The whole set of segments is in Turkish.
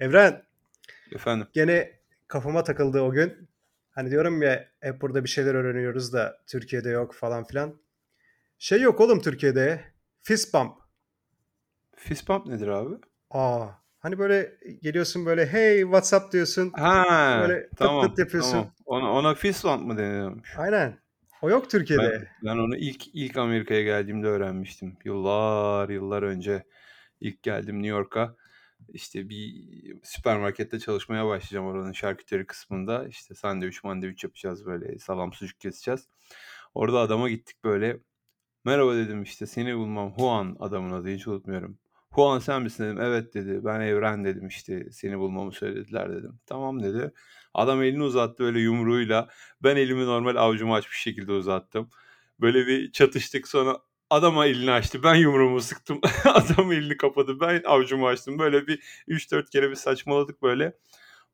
Evren Efendim. gene kafama takıldı o gün. Hani diyorum ya hep burada bir şeyler öğreniyoruz da Türkiye'de yok falan filan. Şey yok oğlum Türkiye'de. Fist bump. Fist bump nedir abi? Aa, hani böyle geliyorsun böyle hey what's up diyorsun. Ha, Böyle tamam, pıt yapıyorsun. tamam. Ona, ona fist bump mı deniyormuş? Aynen. O yok Türkiye'de. Ben, ben onu ilk ilk Amerika'ya geldiğimde öğrenmiştim. Yıllar yıllar önce ilk geldim New York'a. İşte bir süpermarkette çalışmaya başlayacağım oranın şarküteri kısmında. İşte sandviç mandviç yapacağız böyle salam sucuk keseceğiz. Orada adama gittik böyle. Merhaba dedim işte seni bulmam. Juan adamın adı hiç unutmuyorum. Juan sen misin dedim. Evet dedi. Ben Evren dedim işte seni bulmamı söylediler dedim. Tamam dedi. Adam elini uzattı böyle yumruğuyla. Ben elimi normal avucumu açmış şekilde uzattım. Böyle bir çatıştık sonra adama elini açtı. Ben yumruğumu sıktım. Adam elini kapadı. Ben avucumu açtım. Böyle bir 3-4 kere bir saçmaladık böyle.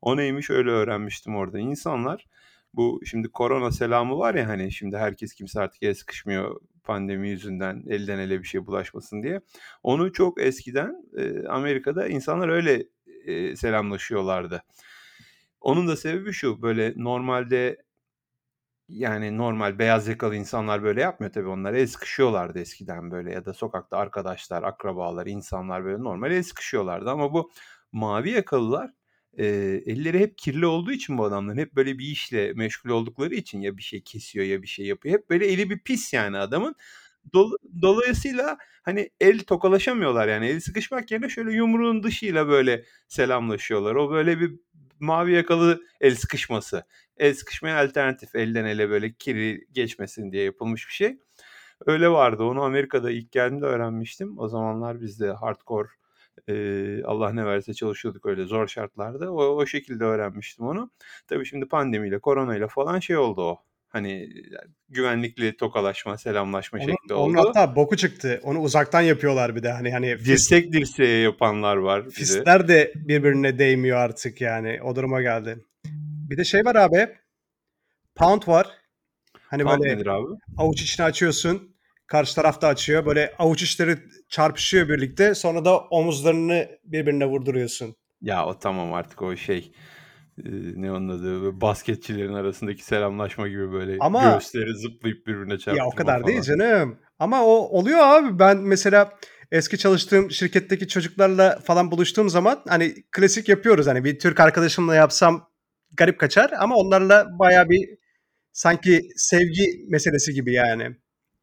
O neymiş öyle öğrenmiştim orada. İnsanlar bu şimdi korona selamı var ya hani şimdi herkes kimse artık el sıkışmıyor pandemi yüzünden elden ele bir şey bulaşmasın diye. Onu çok eskiden e, Amerika'da insanlar öyle e, selamlaşıyorlardı. Onun da sebebi şu böyle normalde yani normal beyaz yakalı insanlar böyle yapmıyor tabii onlar el sıkışıyorlardı eskiden böyle ya da sokakta arkadaşlar, akrabalar, insanlar böyle normal el sıkışıyorlardı ama bu mavi yakalılar e, elleri hep kirli olduğu için bu adamların hep böyle bir işle meşgul oldukları için ya bir şey kesiyor ya bir şey yapıyor. Hep böyle eli bir pis yani adamın. Dol- dolayısıyla hani el tokalaşamıyorlar yani el sıkışmak yerine şöyle yumruğun dışıyla böyle selamlaşıyorlar. O böyle bir mavi yakalı el sıkışması. El sıkışmaya alternatif elden ele böyle kiri geçmesin diye yapılmış bir şey. Öyle vardı. Onu Amerika'da ilk geldiğimde öğrenmiştim. O zamanlar biz de hardcore e, Allah ne verse çalışıyorduk öyle zor şartlarda. O, o şekilde öğrenmiştim onu. Tabii şimdi pandemiyle, koronayla falan şey oldu o. Hani güvenlikli tokalaşma, selamlaşma Onun, şekli onun oldu. hatta boku çıktı. Onu uzaktan yapıyorlar bir de. Hani hani fist, Dirsek dirseğe yapanlar var fistler de birbirine değmiyor artık yani. O duruma geldi. Bir de şey var abi. Pound var. Hani Pound böyle nedir abi? avuç içini açıyorsun. Karşı tarafta açıyor. Böyle avuç içleri çarpışıyor birlikte. Sonra da omuzlarını birbirine vurduruyorsun. Ya o tamam artık o şey e, ne onun adı basketçilerin arasındaki selamlaşma gibi böyle Ama göğüsleri zıplayıp birbirine ya o çarptırma kadar değil falan. canım. Ama o oluyor abi. Ben mesela eski çalıştığım şirketteki çocuklarla falan buluştuğum zaman hani klasik yapıyoruz. Hani bir Türk arkadaşımla yapsam garip kaçar ama onlarla baya bir sanki sevgi meselesi gibi yani.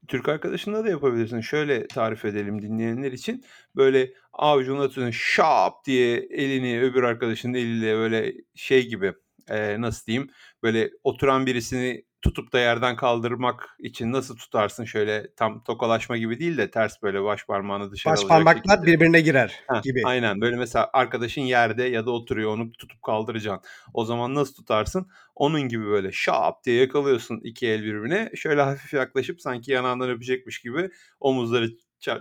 Türk arkadaşınla da yapabilirsin. Şöyle tarif edelim dinleyenler için. Böyle avucuna tutuyorsun şap diye elini öbür arkadaşının eliyle böyle şey gibi e, nasıl diyeyim böyle oturan birisini tutup da yerden kaldırmak için nasıl tutarsın şöyle tam tokalaşma gibi değil de ters böyle baş parmağını dışarı Baş parmaklar şekilde. birbirine girer Heh, gibi. aynen böyle mesela arkadaşın yerde ya da oturuyor onu tutup kaldıracaksın. O zaman nasıl tutarsın? Onun gibi böyle şap diye yakalıyorsun iki el birbirine. Şöyle hafif yaklaşıp sanki yanağından öpecekmiş gibi omuzları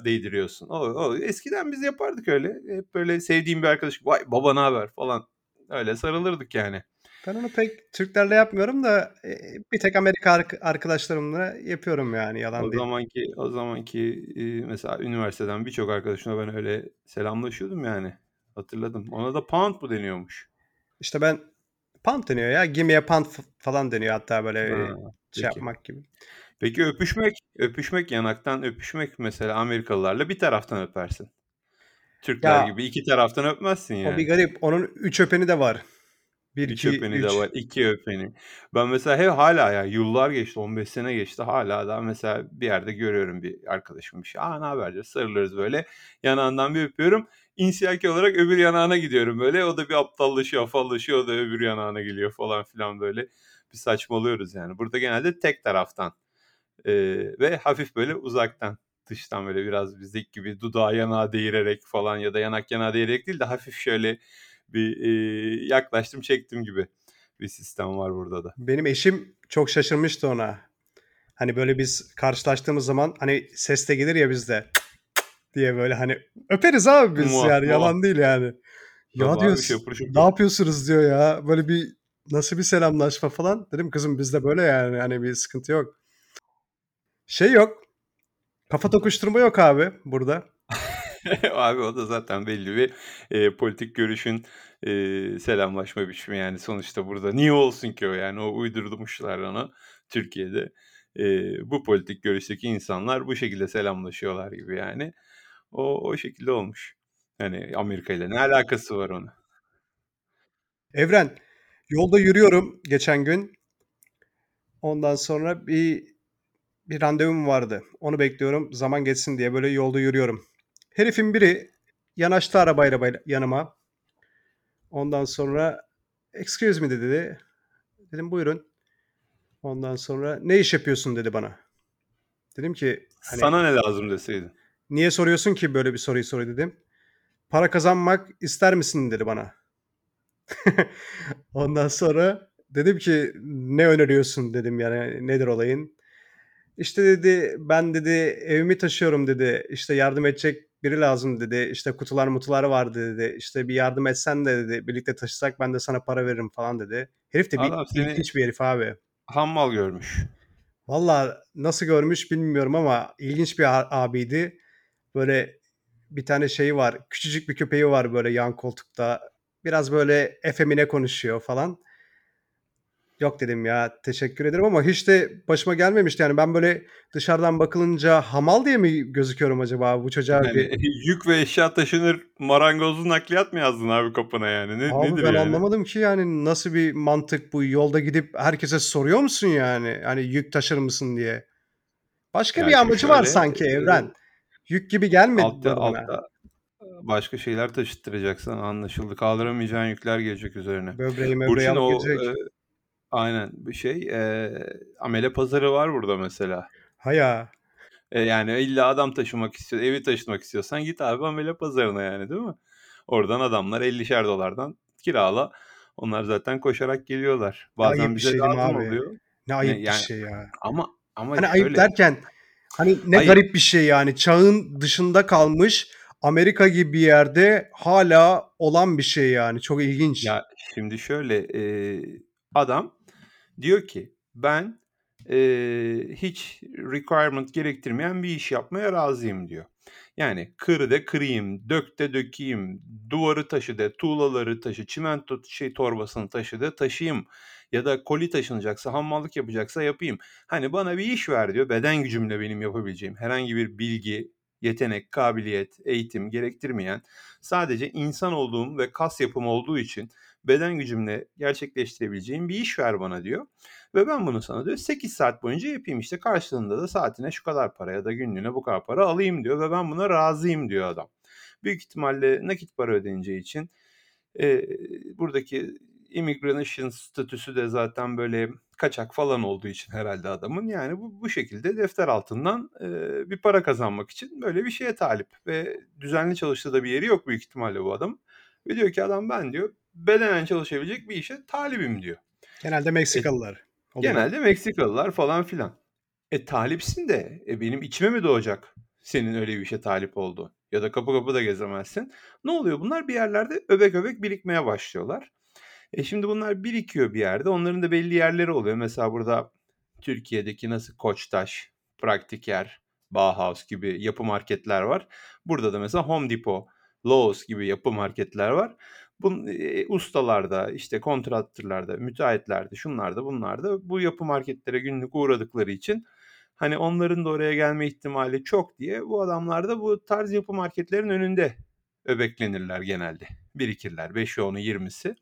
değdiriyorsun. O, o. Eskiden biz yapardık öyle. Hep böyle sevdiğim bir arkadaş vay baba ne haber falan. Öyle sarılırdık yani. Ben onu pek Türklerle yapmıyorum da e, bir tek Amerika ark- arkadaşlarımla yapıyorum yani O yalan değil. zamanki o zamanki e, mesela üniversiteden birçok arkadaşımla ben öyle selamlaşıyordum yani. Hatırladım. Ona da pound mu deniyormuş? İşte ben pound deniyor ya. A pound f- falan deniyor hatta böyle e, Ha, şey peki. yapmak gibi. Peki öpüşmek, öpüşmek yanaktan öpüşmek mesela Amerikalılarla bir taraftan öpersin. Türkler Ya gibi iki taraftan öpmezsin o bir yani. garip. Onun üç öpeni de var. Bir, Üç iki, öpeni de üç. var, iki öpeni. Ben mesela hep hala ya yıllar geçti, 15 sene geçti. Hala da mesela bir yerde görüyorum bir arkadaşım bir şey. Aa ne haber diyor. Sarılırız böyle. Yanağından bir öpüyorum. İnsiyaki olarak öbür yanağına gidiyorum böyle. O da bir aptallaşıyor, afallaşıyor. O da öbür yanağına geliyor falan filan böyle. Bir saçmalıyoruz yani. Burada genelde tek taraftan. Ee, ve hafif böyle uzaktan dıştan böyle biraz bizdeki gibi dudağı yanağa değirerek falan ya da yanak yanağa değirerek değil de hafif şöyle bir e, yaklaştım çektim gibi bir sistem var burada da. Benim eşim çok şaşırmıştı ona. Hani böyle biz karşılaştığımız zaman hani ses de gelir ya bizde diye böyle hani öperiz abi biz Muah yani muah. yalan değil yani. Ya Tabii diyor abi "s- şapur ne yapıyorsunuz diyor ya. Böyle bir nasıl bir selamlaşma falan. Dedim kızım bizde böyle yani hani bir sıkıntı yok. Şey yok. Kafa tokuşturma yok abi burada. Abi o da zaten belli bir, eee, politik görüşün, eee, selamlaşma biçimi yani sonuçta burada niye olsun ki o yani o uydurmuşlar onu Türkiye'de. Eee, bu politik görüşteki insanlar bu şekilde selamlaşıyorlar gibi yani. O o şekilde olmuş. Hani Amerika'yla ne alakası var onun? Evren, yolda yürüyorum geçen gün. Ondan sonra bir bir randevum vardı. Onu bekliyorum zaman geçsin diye böyle yolda yürüyorum. Herifin biri yanaştı arabayla bayla yanıma. Ondan sonra "Excuse me" dedi. Dedim "Buyurun." Ondan sonra "Ne iş yapıyorsun?" dedi bana. Dedim ki hani Sana ne lazım deseydin? "Niye soruyorsun ki böyle bir soruyu soruyor?" dedim. "Para kazanmak ister misin?" dedi bana. Ondan sonra dedim ki "Ne öneriyorsun?" dedim yani "Nedir olayın?" İşte dedi "Ben" dedi "Evimi taşıyorum." dedi. "İşte yardım edecek biri lazım." dedi. "İşte kutular mutular vardı." dedi. "İşte bir yardım etsen de" dedi "Birlikte taşısak ben de sana para veririm." falan dedi. Herif de bir Adam seni ilginç bir herif abi. hammal görmüş. Valla nasıl görmüş bilmiyorum ama ilginç bir abiydi. Böyle bir tane şeyi var, küçücük bir köpeği var böyle yan koltukta. Biraz böyle efemine konuşuyor falan. Yok dedim ya, teşekkür ederim ama hiç de başıma gelmemişti. Yani ben böyle dışarıdan bakılınca hamal diye mi gözüküyorum acaba? Bu çocuğa Yani bir yük ve eşya taşınır marangozlu nakliyat mı yazdın abi kapına yani? Ne Abi nedir ben yani? anlamadım ki yani nasıl bir mantık bu? Yolda gidip herkese soruyor musun yani? Hani yük taşır mısın diye? Başka Ya bir amacı var şöyle, sanki eee, Evren. Yük gibi gelmedi altta bana. altta, başka şeyler taşıttıracaksın anlaşıldı. Kaldıramayacağın yükler gelecek üzerine. Böbreği möbreği Burçin o, gelecek. Aynen bir şey, eee, amele pazarı var burada mesela. Ha ya. E, yani illa adam taşımak istiyor evi taşımak istiyorsan git abi amele pazarına yani değil mi? Oradan adamlar $50'şer kirala. Onlar zaten koşarak geliyorlar. Bazen ayıp bir bize şey lazım abi? oluyor. Ne ayıp bir yani şey ya. ama ama Hani ayıp şöyle derken hani ne Hayır. garip bir şey yani. Çağın dışında kalmış Amerika gibi bir yerde hâlâ olan bir şey yani. Çok ilginç. Ya şimdi şöyle, eee, adam diyor ki ben, eee, hiç requirement gerektirmeyen bir iş yapmaya razıyım diyor. Yani kır de kırayım, dök de dökeyim, duvarı taşı de, tuğlaları taşı, çimento şey torbasını taşı de taşıyayım ya da koli taşınacaksa, hamallık yapacaksa yapayım. Hani bana bir iş ver diyor. Beden gücümle benim yapabileceğim herhangi bir bilgi, yetenek, kabiliyet, eğitim gerektirmeyen sadece insan olduğum ve kas yapım olduğu için beden gücümle gerçekleştirebileceğim bir iş ver bana diyor. Ve ben bunu sana diyor 8 saat boyunca yapayım işte karşılığında da saatine şu kadar para ya da günlüğüne bu kadar para alayım diyor ve ben buna razıyım diyor adam. Büyük ihtimalle nakit para ödeneceği için, eee, buradaki immigration statüsü de zaten böyle kaçak falan olduğu için herhâlde adamın yani bu bu şekilde defter altından, eee, bir para kazanmak için böyle bir şeye talip ve düzenli çalıştığı da bir yeri yok büyük ihtimalle bu adamın. Ve diyor ki adam ben diyor bedenen çalışabilecek bir işe talibim diyor. Genelde E Meksikalılar oluyor. genelde Meksikalılar falan filan. E talipsin de e benim içime mi doğacak senin öyle bir işe talip olduğun ya da kapı kapı da gezemezsin. Ne oluyor bunlar? Bir yerlerde öbek öbek birikmeye başlıyorlar. E şimdi bunlar birikiyor bir yerde. Onların da belli yerleri oluyor. Mesela burada Türkiye'deki nasıl Koçtaş, Praktiker, Bauhaus gibi yapı marketler var. Burada da mesela Home Depot, Lowe's gibi yapı marketler var. Bun eee, ustalar da, işte kontratörler de, müteahhitler de, şunlar da bunlar da bu yapı marketlere günlük uğradıkları için hani onların da oraya gelme ihtimali çok diye bu adamlar da bu tarz yapı marketlerin önünde öbeklenirler genelde. Birikirler 5'i 10'u 20'si.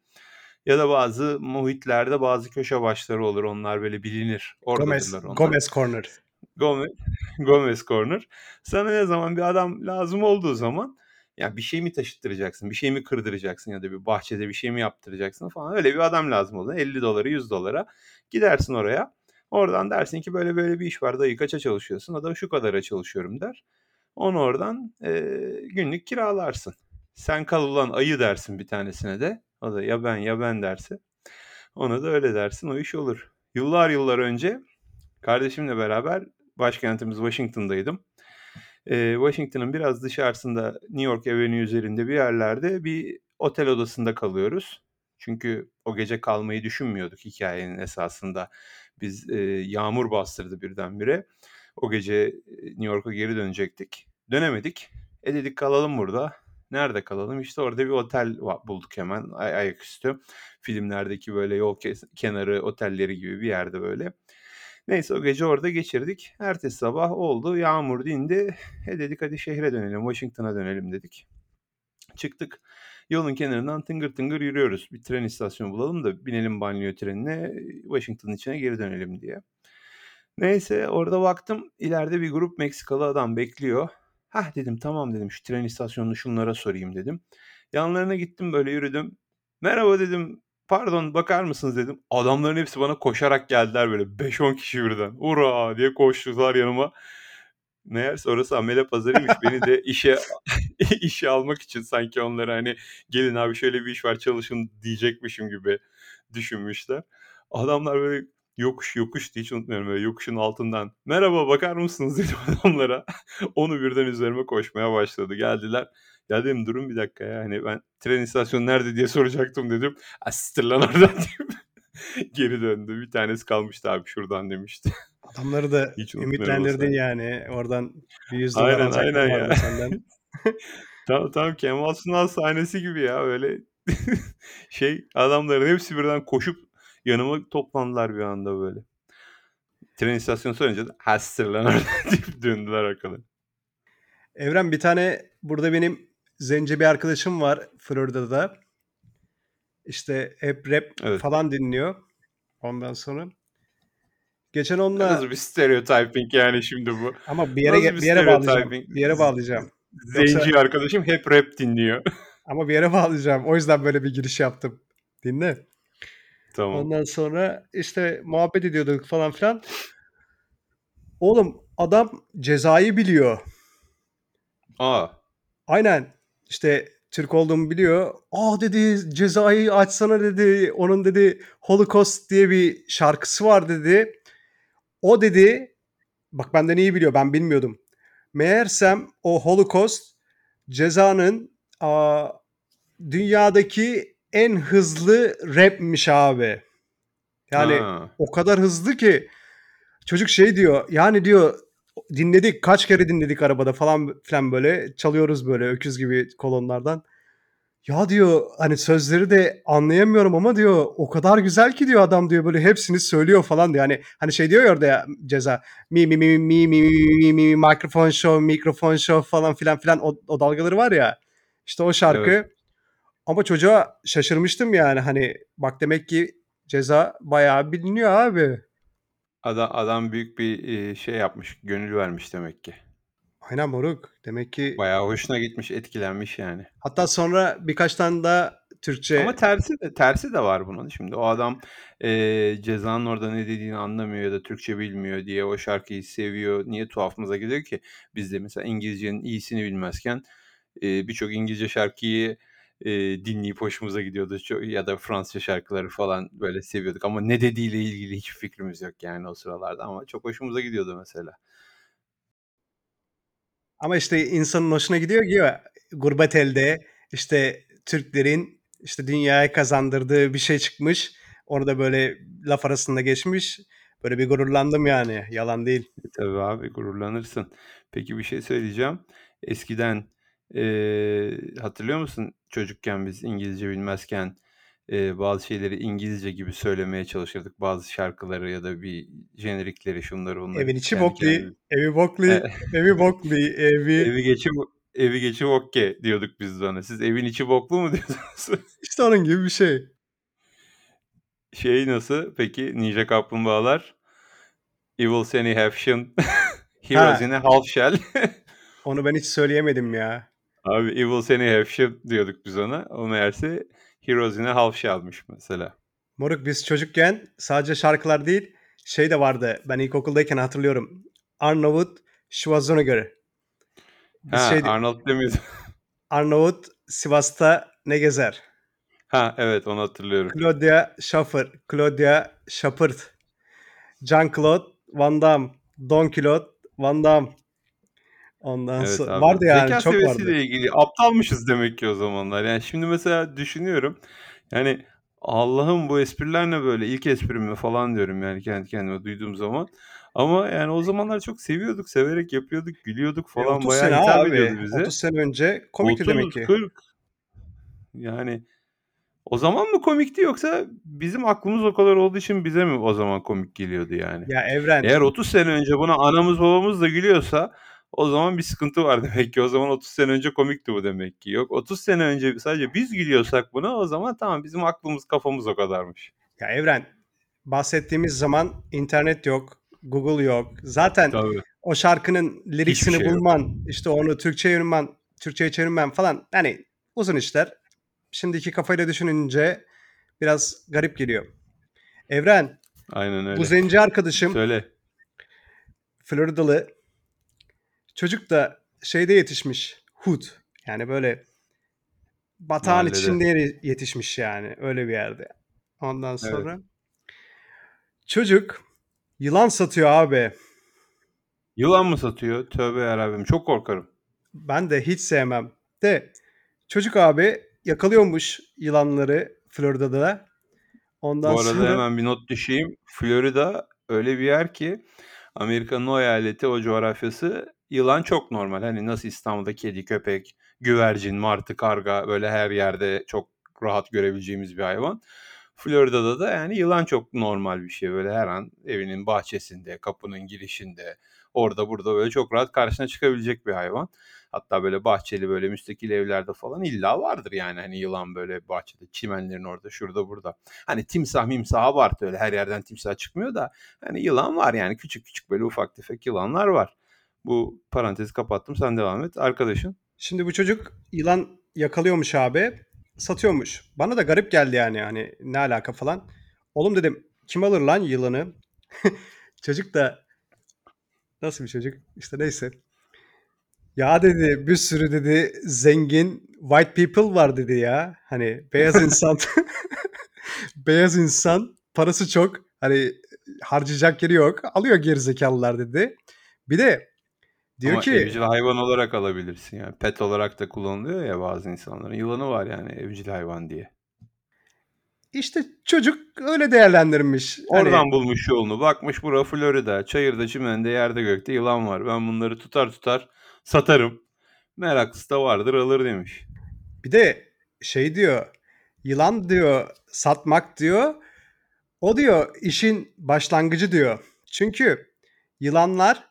Ya da bazı muhitlerde bazı köşe başları olur. Onlar böyle bilinir. Gomez onlar. Gomez Corner. Gome Gomez Corner. Sana ne zaman bir adam lazım olduğu zaman ya bir şey mi taşıttıracaksın, bir şey mi kırdıracaksın ya da bir bahçede bir şey mi yaptıracaksın falan öyle bir adam lazım olduğunda $50'lara $100'lara gidersin oraya. Oradan dersin ki böyle böyle bir iş var dayı kaça çalışıyorsun? O da şu kadara çalışıyorum der. Onu oradan, eee, günlük kiralarsın. Sen kal ulan ayı dersin bir tanesine de. O da ya ben ya ben derse. Ona da öyle dersin o iş olur. Yıllar yıllar önce kardeşimle beraber başkentimiz Washington'daydım. Eee, Washington'ın biraz dışarısında New York Avenue üzerinde bir yerlerde bir otel odasında kalıyoruz. Çünkü o gece kalmayı düşünmüyorduk hikâyenin esasında. Biz, eee, yağmur bastırdı birdenbire. O gece, New York'a geri dönecektik. Dönemedik. E dedik kalalım burada. Nerede kalalım? İşte orada bir otel bulduk hemen ay- ayaküstü. Filmlerdeki böyle yol kenarı otelleri gibi bir yerde böyle. Neyse o gece orada geçirdik. Ertesi sabah oldu. Yağmur dindi. E dedik hadi şehre dönelim. Washington'a dönelim dedik. Çıktık. Yolun kenarından tıngır tıngır yürüyoruz. Bir tren istasyonu bulalım da binelim banliyö trenine Washington'ın içine geri dönelim diye. Neyse orada baktım ileride bir grup Meksikalı adam bekliyor. Hah dedim tamam dedim şu tren istasyonunu şunlara sorayım dedim. Yanlarına gittim böyle yürüdüm. Merhaba dedim pardon bakar mısınız dedim. Adamların hepsi bana koşarak geldiler böyle 5-10 kişi birden. Ura diye koştular yanıma. Meğerse orası amele pazarıymış. Beni de işe işe almak için sanki onlara hani gelin abi şöyle bir iş var çalışın diyecekmişim gibi düşünmüşler. Adamlar böyle yokuş yokuş hiç unutmuyorum böyle yokuşun altından merhaba bakar mısınız dedim adamlara. Onu birden üzerime koşmaya başladı. Geldiler. Ya dedim durun bir dakika ya. Hani ben tren istasyonu nerede diye soracaktım dedim. Asistir lan oradan geri döndü. Bir tanesi kalmıştı abi şuradan demişti. Adamları da Hiç ümitlendirdin yani. Oradan bir yüz dolar aynen, aynen ya. senden. tam, tam Kemal Sunal sahnesi gibi ya öyle şey adamların hepsi birden koşup yanıma toplandılar bir anda böyle. Tren istasyonu sorunca da hastir lan orada deyip döndüler arkadan. Evren bir tane burada benim zenci bir arkadaşım var Florida'da. İşte hep rap evet. falan dinliyor. Ondan sonra geçen onunla Nasıl bir stereotyping yani şimdi bu? Ama bir yere bir, bir yere bağlayacağım. Bir yere bağlayacağım. Zenci Yoksa... arkadaşım hep rap dinliyor. Ama bir yere bağlayacağım. O yüzden böyle bir giriş yaptım. Dinle. Tamam. Ondan sonra işte muhabbet ediyorduk falan filan. Oğlum adam cezayı biliyor. Aa. Aynen. İşte Türk olduğumu biliyor. Aa dedi cezayı açsana dedi. Onun dedi Holocaust diye bir şarkısı var dedi. O dedi bak benden iyi biliyor ben bilmiyordum. Meğersem o Holocaust cezanın aa, dünyadaki en hızlı rapmiş abi. Yani ha. o kadar hızlı ki çocuk şey diyor yani diyor dinledik kaç kere dinledik arabada falan filan böyle çalıyoruz böyle öküz gibi kolonlardan. Ya diyor hani sözleri de anlayamıyorum ama diyor o kadar güzel ki diyor adam diyor böyle hepsini söylüyor falan diyor. Hani hani şey diyor ya orada ya ceza mi mi mi mi mi mi mi mi mikrofon show mikrofon show falan filan filan o, o dalgaları var ya. İşte o şarkı. Evet. Ama çocuğa şaşırmıştım yani hani bak demek ki ceza bayağı biliniyor abi. Adam, adam büyük bir şey yapmış, gönül vermiş demek ki. Aynen moruk. Demek ki Bayağı hoşuna gitmiş, etkilenmiş yani. hatta sonra birkaç tane daha Türkçe Ama tersi de tersi de var bunun. Şimdi o adam eee, cezanın orada ne dediğini anlamıyor ya da Türkçe bilmiyor diye o şarkıyı seviyor. Niye tuhafımıza gidiyor ki? Biz de mesela İngilizcenin iyisini bilmezken eee, birçok İngilizce şarkıyı eee, dinleyip hoşumuza gidiyordu. Ço- ya da Fransızca şarkıları falan böyle seviyorduk. Ama ne dediğiyle ilgili hiçbir fikrimiz yok yani o sıralarda. Ama çok hoşumuza gidiyordu mesela. Ama işte insanın hoşuna gidiyor ki gurbet elde işte Türklerin işte dünyaya kazandırdığı bir şey çıkmış. Orada böyle laf arasında geçmiş. Böyle bir gururlandım yani. Yalan değil. E, tabii abi gururlanırsın. Peki bir şey söyleyeceğim. Eskiden eee, hatırlıyor musun çocukken biz İngilizce bilmezken eee, bazı şeyleri İngilizce gibi söylemeye çalışırdık. Bazı şarkıları ya da bir jenerikleri şunları bunları Evin içi bokli, evi bokli, evi bokli, evi... Evi geçim evi geçim okke diyorduk biz de ona. Siz evin içi boklu mu diyorsunuz? İşte onun gibi bir şey. Şey nasıl peki Ninja Kaplumbağalar? Evil Seni Hefshin Heroes in a Half Shell. Onu ben hiç söyleyemedim ya. Abi Evil Seni Hefshin diyorduk biz ona. O meğerse Heroes in a Half Shell'miş mesela. Moruk biz çocukken sadece şarkılar değil şey de vardı. Ben ilkokuldayken hatırlıyorum. Arnavut Schwarzenegger. Biz ha, şey, Arnold demiyordu. Arnavut Sivas'ta ne gezer? Ha evet onu hatırlıyorum. Claudia Schiffer, Claudia Schappert, Jean-Claude Van Damme, Don Quixote Van Damme. Ondan evet, sonra abi. vardı yani Zeka çok vardı. ilgili aptalmışız demek ki o zamanlar. Yani şimdi mesela düşünüyorum. Yani Allah'ım bu espriler ne böyle? İlk esprim mi falan diyorum yani kendi kendime duyduğum zaman. Ama yani o zamanlar çok seviyorduk, severek yapıyorduk, gülüyorduk E, falan 30 bayağı hitap abi. ediyordu bize. 30 sene önce komikti demek 30, ki. 40 yani o zaman mı komikti yoksa bizim aklımız o kadar olduğu için bize mi o zaman komik geliyordu yani? Ya Evren Eğer 30 sene önce buna anamız babamız da gülüyorsa o zaman bir sıkıntı var demek ki. O zaman 30 sene önce komikti bu demek ki. Yok 30 sene önce sadece biz gülüyorsak buna o zaman tamam bizim aklımız kafamız o kadarmış. Ya Evren bahsettiğimiz zaman internet yok, Google yok. Zaten Tabii. o şarkının liriksini şey yok. bulman, işte onu Türkçe'ye çevirmen, Türkçe'ye çevirmen falan yani uzun işler. Şimdiki kafayla düşününce biraz garip geliyor. Evren, Aynen öyle. bu zenci arkadaşım Söyle. Floridalı. Çocuk da şeyde yetişmiş. Hood. Yani böyle batağın Mahallede. içinde yetişmiş yani. Öyle bir yerde. Ondan sonra çocuk yılan satıyor abi. Yılan mı satıyor? Tövbe yarabbim. Çok korkarım. Ben de hiç sevmem. De çocuk abi yakalıyormuş yılanları Florida'da. Ondan Bu arada sonra hemen bir not düşeyim. Florida öyle bir yer ki Amerika'nın o eyaleti, o coğrafyası yılan çok normal. Hani nasıl İstanbul'da kedi, köpek, güvercin, martı, karga böyle her yerde çok rahat görebileceğimiz bir hayvan. Florida'da da yani yılan çok normal bir şey. Böyle her an evinin bahçesinde, kapının girişinde, orada burada böyle çok rahat karşına çıkabilecek bir hayvan. Hatta böyle bahçeli böyle müstakil evlerde falan illa vardır yani hani yılan böyle bahçede çimenlerin orada şurada burada. Hani timsah mimsah abartı öyle her yerden timsah çıkmıyor da hani yılan var yani küçük küçük böyle ufak tefek yılanlar var. Bu parantezi kapattım sen devam et. Arkadaşın şimdi bu çocuk yılan yakalıyormuş abi. Satıyormuş. Bana da garip geldi yani hani ne alaka falan. Oğlum dedim kim alır lan yılanı? çocuk da nasıl bir çocuk? İşte neyse. Ya dedi bir sürü dedi zengin white people var dedi ya. Hani beyaz insan beyaz insan parası çok hani harcayacak yeri yok. Alıyor gerizekalılar dedi. Bir de diyor ama ki evcil hayvan olarak alabilirsin yani. Pet olarak da kullanılıyor ya bazı insanların. Yılanı var yani evcil hayvan diye. işte çocuk öyle değerlendirmiş. Hani Oradan bulmuş yolunu. Bakmış bura Florida. Çayırda, çimende, yerde gökte yılan var. Ben bunları tutar tutar satarım. Meraklısı da vardır alır demiş. bir de şey diyor yılan diyor satmak diyor. O diyor işin başlangıcı diyor. Çünkü yılanlar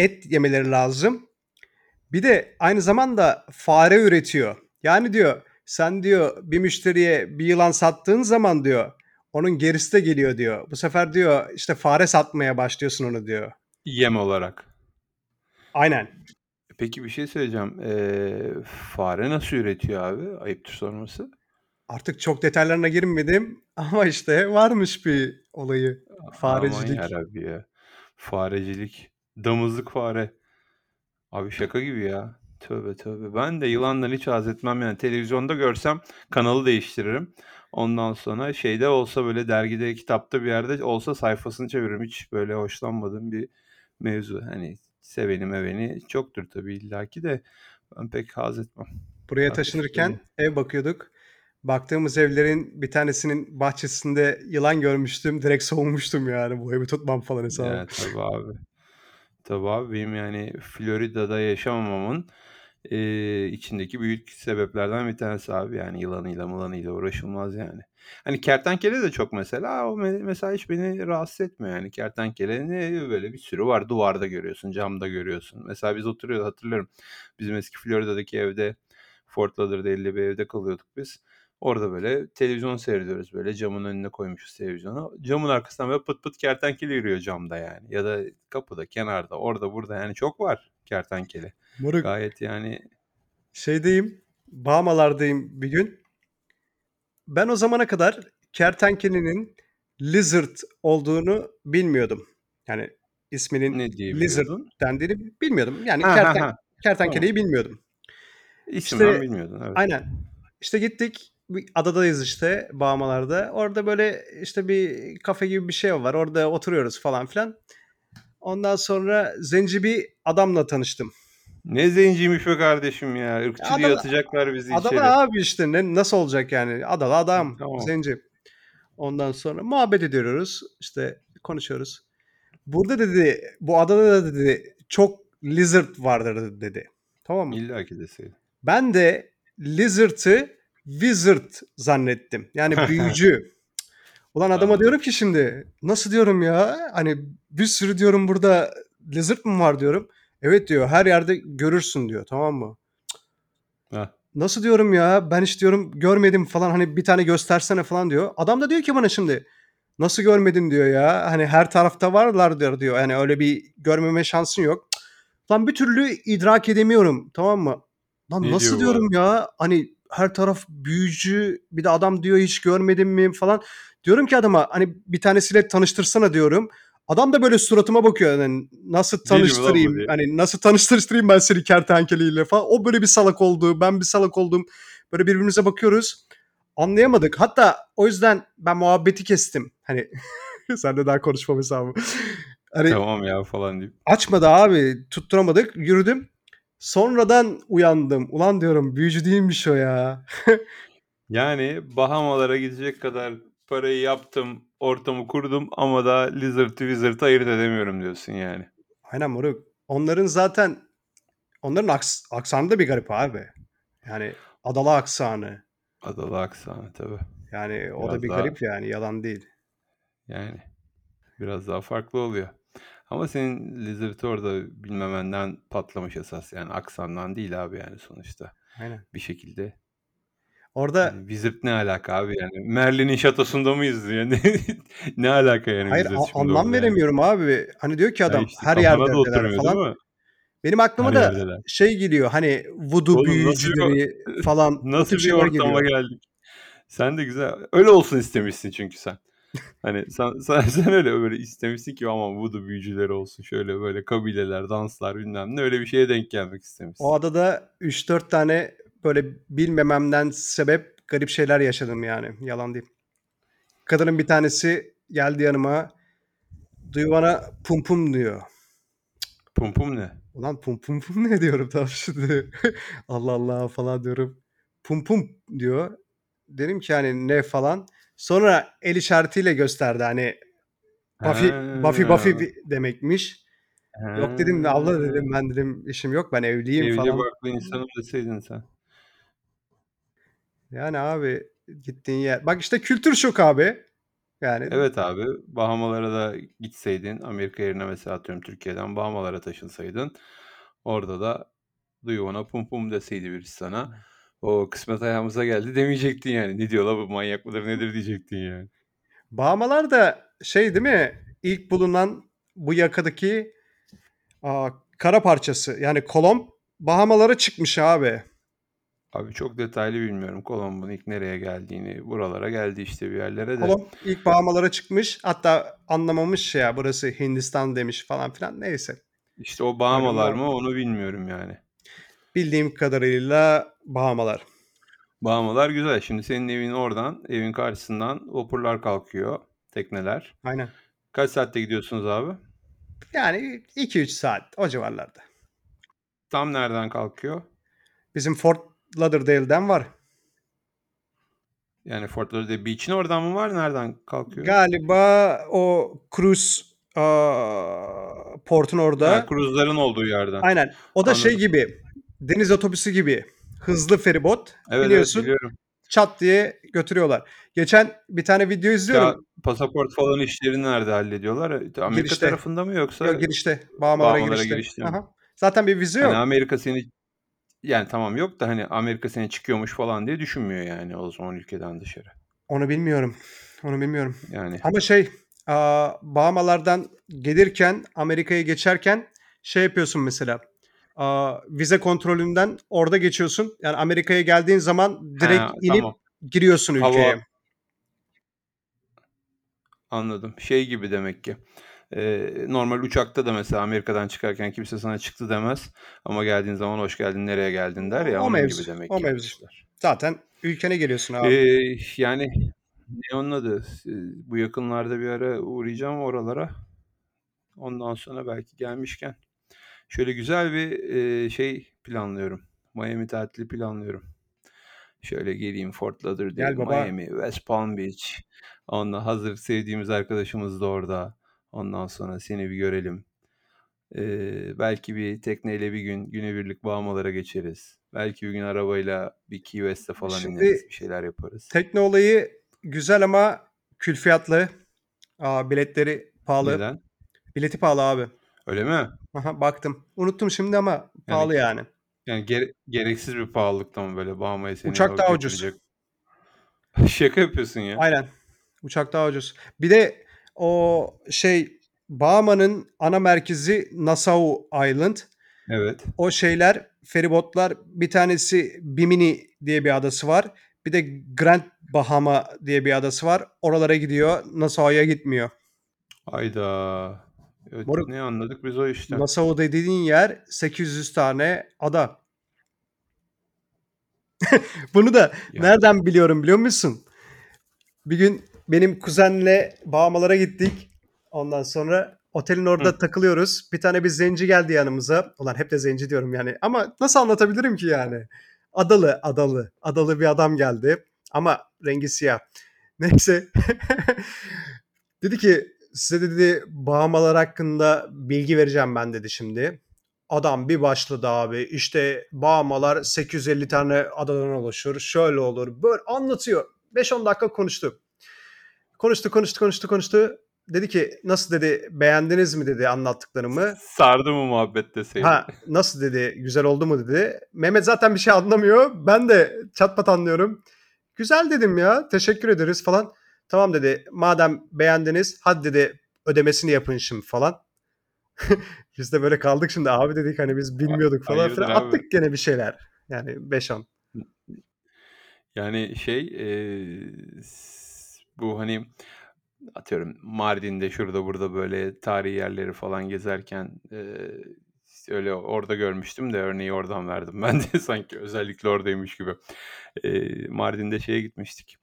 et yemeleri lazım. Bir de aynı zamanda fare üretiyor. Yani diyor sen diyor bir müşteriye bir yılan sattığın zaman diyor onun gerisi de geliyor diyor. Bu sefer diyor işte fare satmaya başlıyorsun onu diyor. Yem olarak. Aynen. Peki bir şey söyleyeceğim. Ee, fare nasıl üretiyor abi? Ayıptır sorması. Artık çok detaylarına girmedim ama işte varmış bir olayı. Farecilik. Aman ya. Farecilik. Damızlık fare. Abi şaka gibi ya. Tövbe tövbe. Ben de yılandan hiç haz etmem yani. Televizyonda görsem kanalı değiştiririm. Ondan sonra şeyde olsa böyle dergide, kitapta bir yerde olsa sayfasını çeviririm. Hiç böyle hoşlanmadığım bir mevzu. Hani seveni meveni çoktur tabii illaki de ben pek haz etmem. Buraya taşınırken ev bakıyorduk. Baktığımız evlerin bir tanesinin bahçesinde yılan görmüştüm. Direkt soğumuştum yani bu evi tutmam falan hesabı. Ya tabii abi. Tabii abi benim yani Florida'da yaşamamamın eee, içindeki büyük sebeplerden bir tanesi abi. Yani yılanıyla mılanıyla uğraşılmaz yani. Hani kertenkele de çok mesela. O me- mesela hiç beni rahatsız etmiyor yani. Kertenkele ne böyle bir sürü var. Duvarda görüyorsun, camda görüyorsun. Mesela biz oturuyoruz hatırlıyorum. Bizim eski Florida'daki evde Fort Lauderdale'de bir evde kalıyorduk biz. Orada böyle televizyon seyrediyoruz böyle camın önüne koymuşuz televizyonu. Camın arkasından böyle pıt pıt kertenkele yürüyor camda yani. Ya da kapıda, kenarda, orada, burada yani çok var kertenkele. Moruk Gayet yani şeydeyim. Bahamalardayım bir gün. Ben o zamana kadar kertenkelenin lizard olduğunu bilmiyordum. Yani isminin ne lizard dendiğini bilmiyordum. Yani Ha ha kerten, ha. kertenkeleyi bilmiyordum. İsimden İşte bilmiyordun evet. aynen. İşte gittik bir adadayız işte Bahamalarda. Orada böyle işte bir kafe gibi bir şey var. Orada oturuyoruz falan filan. Ondan sonra zenci bir adamla tanıştım. Ne zenciymiş be kardeşim ya. Irkçı diye Adalı atacaklar bizi Adalı içeri. abi işte ne nasıl olacak yani? Adalı Hı, adam, tamam. zenci. Ondan sonra muhabbet ediyoruz. işte konuşuyoruz. Burada dedi bu adada da dedi çok lizard vardır dedi. Tamam mı? İlla ki deseydin. Ben de lizard'ı wizard zannettim. Yani büyücü. Ulan adama diyorum ki şimdi nasıl diyorum ya? Hani bir sürü diyorum burada lizard mı var diyorum. Evet diyor her yerde görürsün diyor tamam mı? Nasıl diyorum ya ben hiç diyorum görmedim falan hani bir tane göstersene falan diyor. Adam da diyor ki bana şimdi nasıl görmedin diyor ya. Hani her tarafta varlar diyor diyor. Yani öyle bir görmeme şansın yok. Lan bir türlü idrak edemiyorum tamam mı? Lan Ne nasıl diyor diyorum adam? ya hani her taraf büyücü bir de adam diyor hiç görmedin mi falan. Diyorum ki adama hani bir tanesiyle tanıştırsana diyorum. Adam da böyle suratıma bakıyor yani nasıl tanıştırayım hani nasıl tanıştırayım ben seni kertenkeleyle falan. O böyle bir salak oldu ben bir salak oldum. Böyle birbirimize bakıyoruz. Anlayamadık. Hatta o yüzden ben muhabbeti kestim. Hani sen de daha konuşmam hesabı. Hani Tamam ya falan deyip. açmadı abi. Tutturamadık. Yürüdüm. Sonradan uyandım. Ulan diyorum büyücü değilmiş o ya. Yani Bahamalara gidecek kadar parayı yaptım, ortamı kurdum ama da Lizard Wizard ayırt edemiyorum diyorsun yani. Aynen moruk. Onların zaten onların aks, aksanı da bir garip abi. Yani adalı aksanı. Adalı aksanı tabii. Yani o da Biraz bir daha garip yani yalan değil. yani biraz daha farklı oluyor. Ama senin Lizard'ı orada bilmemenden patlamış esas yani aksandan değil abi yani sonuçta. Aynen. Bir şekilde Orada yani Wizard ne alaka abi yani Merlin'in şatosunda mıyız yani ne alaka yani hayır a- anlam orada yani. veremiyorum abi. Hani diyor ki Ya adam işte her değil falan. Benim aklıma Her da yerdeler. şey geliyor hani voodoo Oğlum nasıl bir büyücüleri falan nasıl bir ortama geliyor. geldik. Sen de güzel. Öyle olsun istemişsin çünkü sen. Hani sen, sen, sen öyle böyle istemişsin ki ama voodoo büyücüleri olsun. Şöyle böyle kabileler, danslar bilmem ne öyle bir şeye denk gelmek O istemişsin. adada 3-4 tane böyle bilmememden sebep garip şeyler yaşadım yani. Yalan değil. Kadının bir tanesi geldi yanıma. Duyu bana pum pum diyor. Pum pum ne? Ulan pum pum pum ne diyorum tam şimdi. Allah Allah falan diyorum. Pum pum diyor. Dedim ki hani ne falan. Sonra el işaretiyle gösterdi hani Buffy Buffy Buffy Ha, bir- demekmiş. Yok dedim ha. abla dedim ben dedim işim yok ben evliyim Evli falan. barklı insanım deseydin sen. Yani abi gittiğin yer. Bak işte kültür şok abi. Yani Evet abi Bahamalara da gitseydin Amerika yerine mesela atıyorum Türkiye'den Bahamalara taşınsaydın orada da duyuvana pum pum deseydi birisi sana o kısmet ayağımıza geldi demeyecektin yani. Ne diyor la bu manyak mıdır nedir diyecektin yani. Bahamalar da şey değil mi? İlk bulunan bu yakadaki aa, kara parçası yani Kolomb Bahamalara çıkmış abi. Abi çok detaylı bilmiyorum Kolomb'un ilk nereye geldiğini. Buralara geldi işte bir yerlere de. Kolomb ilk Bahamalara çıkmış. Hatta anlamamış ya burası Hindistan demiş falan filan. Neyse. İşte o Bahamalar mı onu bilmiyorum yani. Bildiğim kadarıyla Bahamalar. Bahamalar güzel. Şimdi senin evin oradan, evin karşısından vapurlar kalkıyor. Tekneler. Aynen. Kaç saatte gidiyorsunuz abi? Yani 2-3 saat o civarlarda. Tam nereden kalkıyor? Bizim Fort Lauderdale'den var. Yani Fort Lauderdale Beach'in oradan mı var? Nereden kalkıyor? Galiba o cruise aa, portun orada. kruzların olduğu yerden. Aynen. O da şey Anladım. gibi. Deniz otobüsü gibi. Hızlı feribot. Evet evet Biniyorsun biliyorum. çat diye götürüyorlar. Geçen bir tane video Ya izliyorum. pasaport falan işlerini nerede hallediyorlar? Amerika Girişte. tarafında mı yoksa Yok girişte. Bahamalara girişte. girişte? Aha. Zaten bir vize Hani yok. Amerika seni yani tamam yok da hani Amerika seni çıkıyormuş falan diye düşünmüyor yani o zaman ülkeden dışarı. Onu bilmiyorum. Onu bilmiyorum. Yani Ama şey Bahamalardan gelirken Amerika'ya geçerken şey yapıyorsun mesela. Vize kontrolünden orada geçiyorsun. Yani Amerika'ya geldiğin zaman direkt ha, inip tamam. giriyorsun ülkeye. Hava anladım. Şey gibi demek ki. Ee, normal uçakta da mesela Amerika'dan çıkarken kimse sana çıktı demez. Ama geldiğin zaman hoş geldin nereye geldin der ya O onun mevzu. gibi demek O ki mevzu. yapmışlar. Zaten ülkene geliyorsun abi. Ee, yani ne onun adı? Bu yakınlarda bir ara uğrayacağım oralara. Ondan sonra belki gelmişken Şöyle güzel bir, eee, şey planlıyorum. Miami tatili planlıyorum. Şöyle geleyim Fort Lauderdale, Gel baba. Miami, West Palm Beach. Onunla hazır sevdiğimiz arkadaşımız da orada. Ondan sonra seni bir görelim. Eee, belki bir tekneyle bir gün günübirlik Bahamalara geçeriz. Belki bir gün arabayla bir Key West'e falan ineriz. Şimdi Bir şeyler yaparız. tekne olayı güzel ama külfiyatlı. Aaa, biletleri pahalı. Neden? Bileti pahalı abi. Öyle mi? Hı, baktım. Unuttum şimdi ama Yani pahalı yani. yani gere gereksiz bir pahalılıkta mı böyle Bahama'ya seni Uçak daha ucuz. götürecek? Şaka yapıyorsun ya. Aynen. Uçak daha ucuz. Bir de o şey Bahama'nın ana merkezi Nassau Island. Evet. O şeyler, feribotlar bir tanesi Bimini diye bir adası var. Bir de Grand Bahama diye bir adası var. Oralara gidiyor. Nassau'ya gitmiyor. Hayda. Evet, Moruk ne anladık biz o işten? Nassau dediğin yer 800 tane ada. Bunu da Ya. nereden biliyorum biliyor musun? Bir gün benim kuzenle Bahamalara gittik. Ondan sonra otelin orada Hı. takılıyoruz. Bir tane bir zenci geldi yanımıza. Ulan hep de zenci diyorum yani. Ama nasıl anlatabilirim ki yani? Adalı, adalı. Adalı bir adam geldi. Ama rengi siyah. Neyse. dedi ki size dedi Bahamalar hakkında bilgi vereceğim ben dedi şimdi. Adam bir başladı abi. İşte Bahamalar 850 tane adadan oluşur. Şöyle olur. Böyle anlatıyor. 5-10 dakika konuştu. Konuştu, konuştu, konuştu, konuştu. Dedi ki nasıl dedi beğendiniz mi dedi anlattıklarımı. Sardı mı muhabbet deseydin? Ha nasıl dedi güzel oldu mu dedi. Mehmet zaten bir şey anlamıyor. Ben de çat pat anlıyorum. Güzel dedim ya teşekkür ederiz falan. Tamam dedi madem beğendiniz hadi dedi ödemesini yapın şimdi falan. biz de böyle kaldık şimdi abi dedik hani biz bilmiyorduk falan Hayırdır filan. abi? Attık gene bir şeyler. Yani 5-10. Yani şey s- bu hani atıyorum Mardin'de şurada burada böyle tarihi yerleri falan gezerken işte öyle orada görmüştüm de örneği oradan verdim. Ben de sanki özellikle oradaymış gibi. Eee, Mardin'de şeye gitmiştik.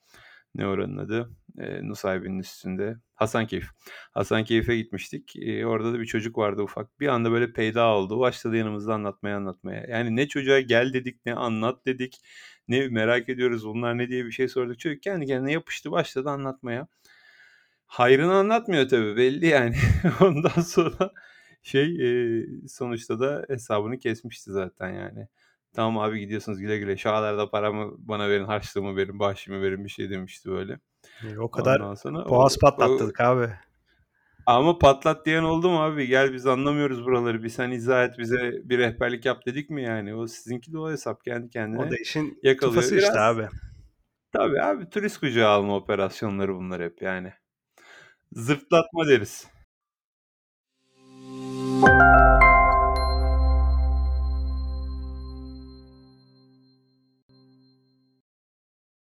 Ne oranın adı? Eee Nusaybin'in üstünde. Hasankeyf. Hasankeyf'e gitmiştik. Eee, orada da bir çocuk vardı ufak. Bir anda böyle peyda oldu. Başladı yanımızda anlatmaya anlatmaya. Yani ne çocuğa gel dedik ne anlat dedik. Ne merak ediyoruz bunlar ne diye bir şey sorduk. Çocuk kendi kendine yapıştı başladı anlatmaya. Hayrını anlatmıyor tabii belli yani. Ondan sonra şey eee, sonuçta da hesabını kesmişti zaten yani. Tamam abi gidiyorsunuz güle güle. Şu da paramı bana verin, harçlığımı verin, bahşişimi verin bir şey demişti böyle. E, O kadar Ondan sonra o, boğaz o patlattık abi. ama patlat diyen oldu mu abi? Gel biz anlamıyoruz buraları. Bir sen izah et bize bir rehberlik yap dedik mi yani? O sizinki de o hesap kendi O kendine da işin yakalıyor. tufası işte Biraz abi. tabii abi turist kucağı alma operasyonları bunlar hep yani. Zırtlatma deriz.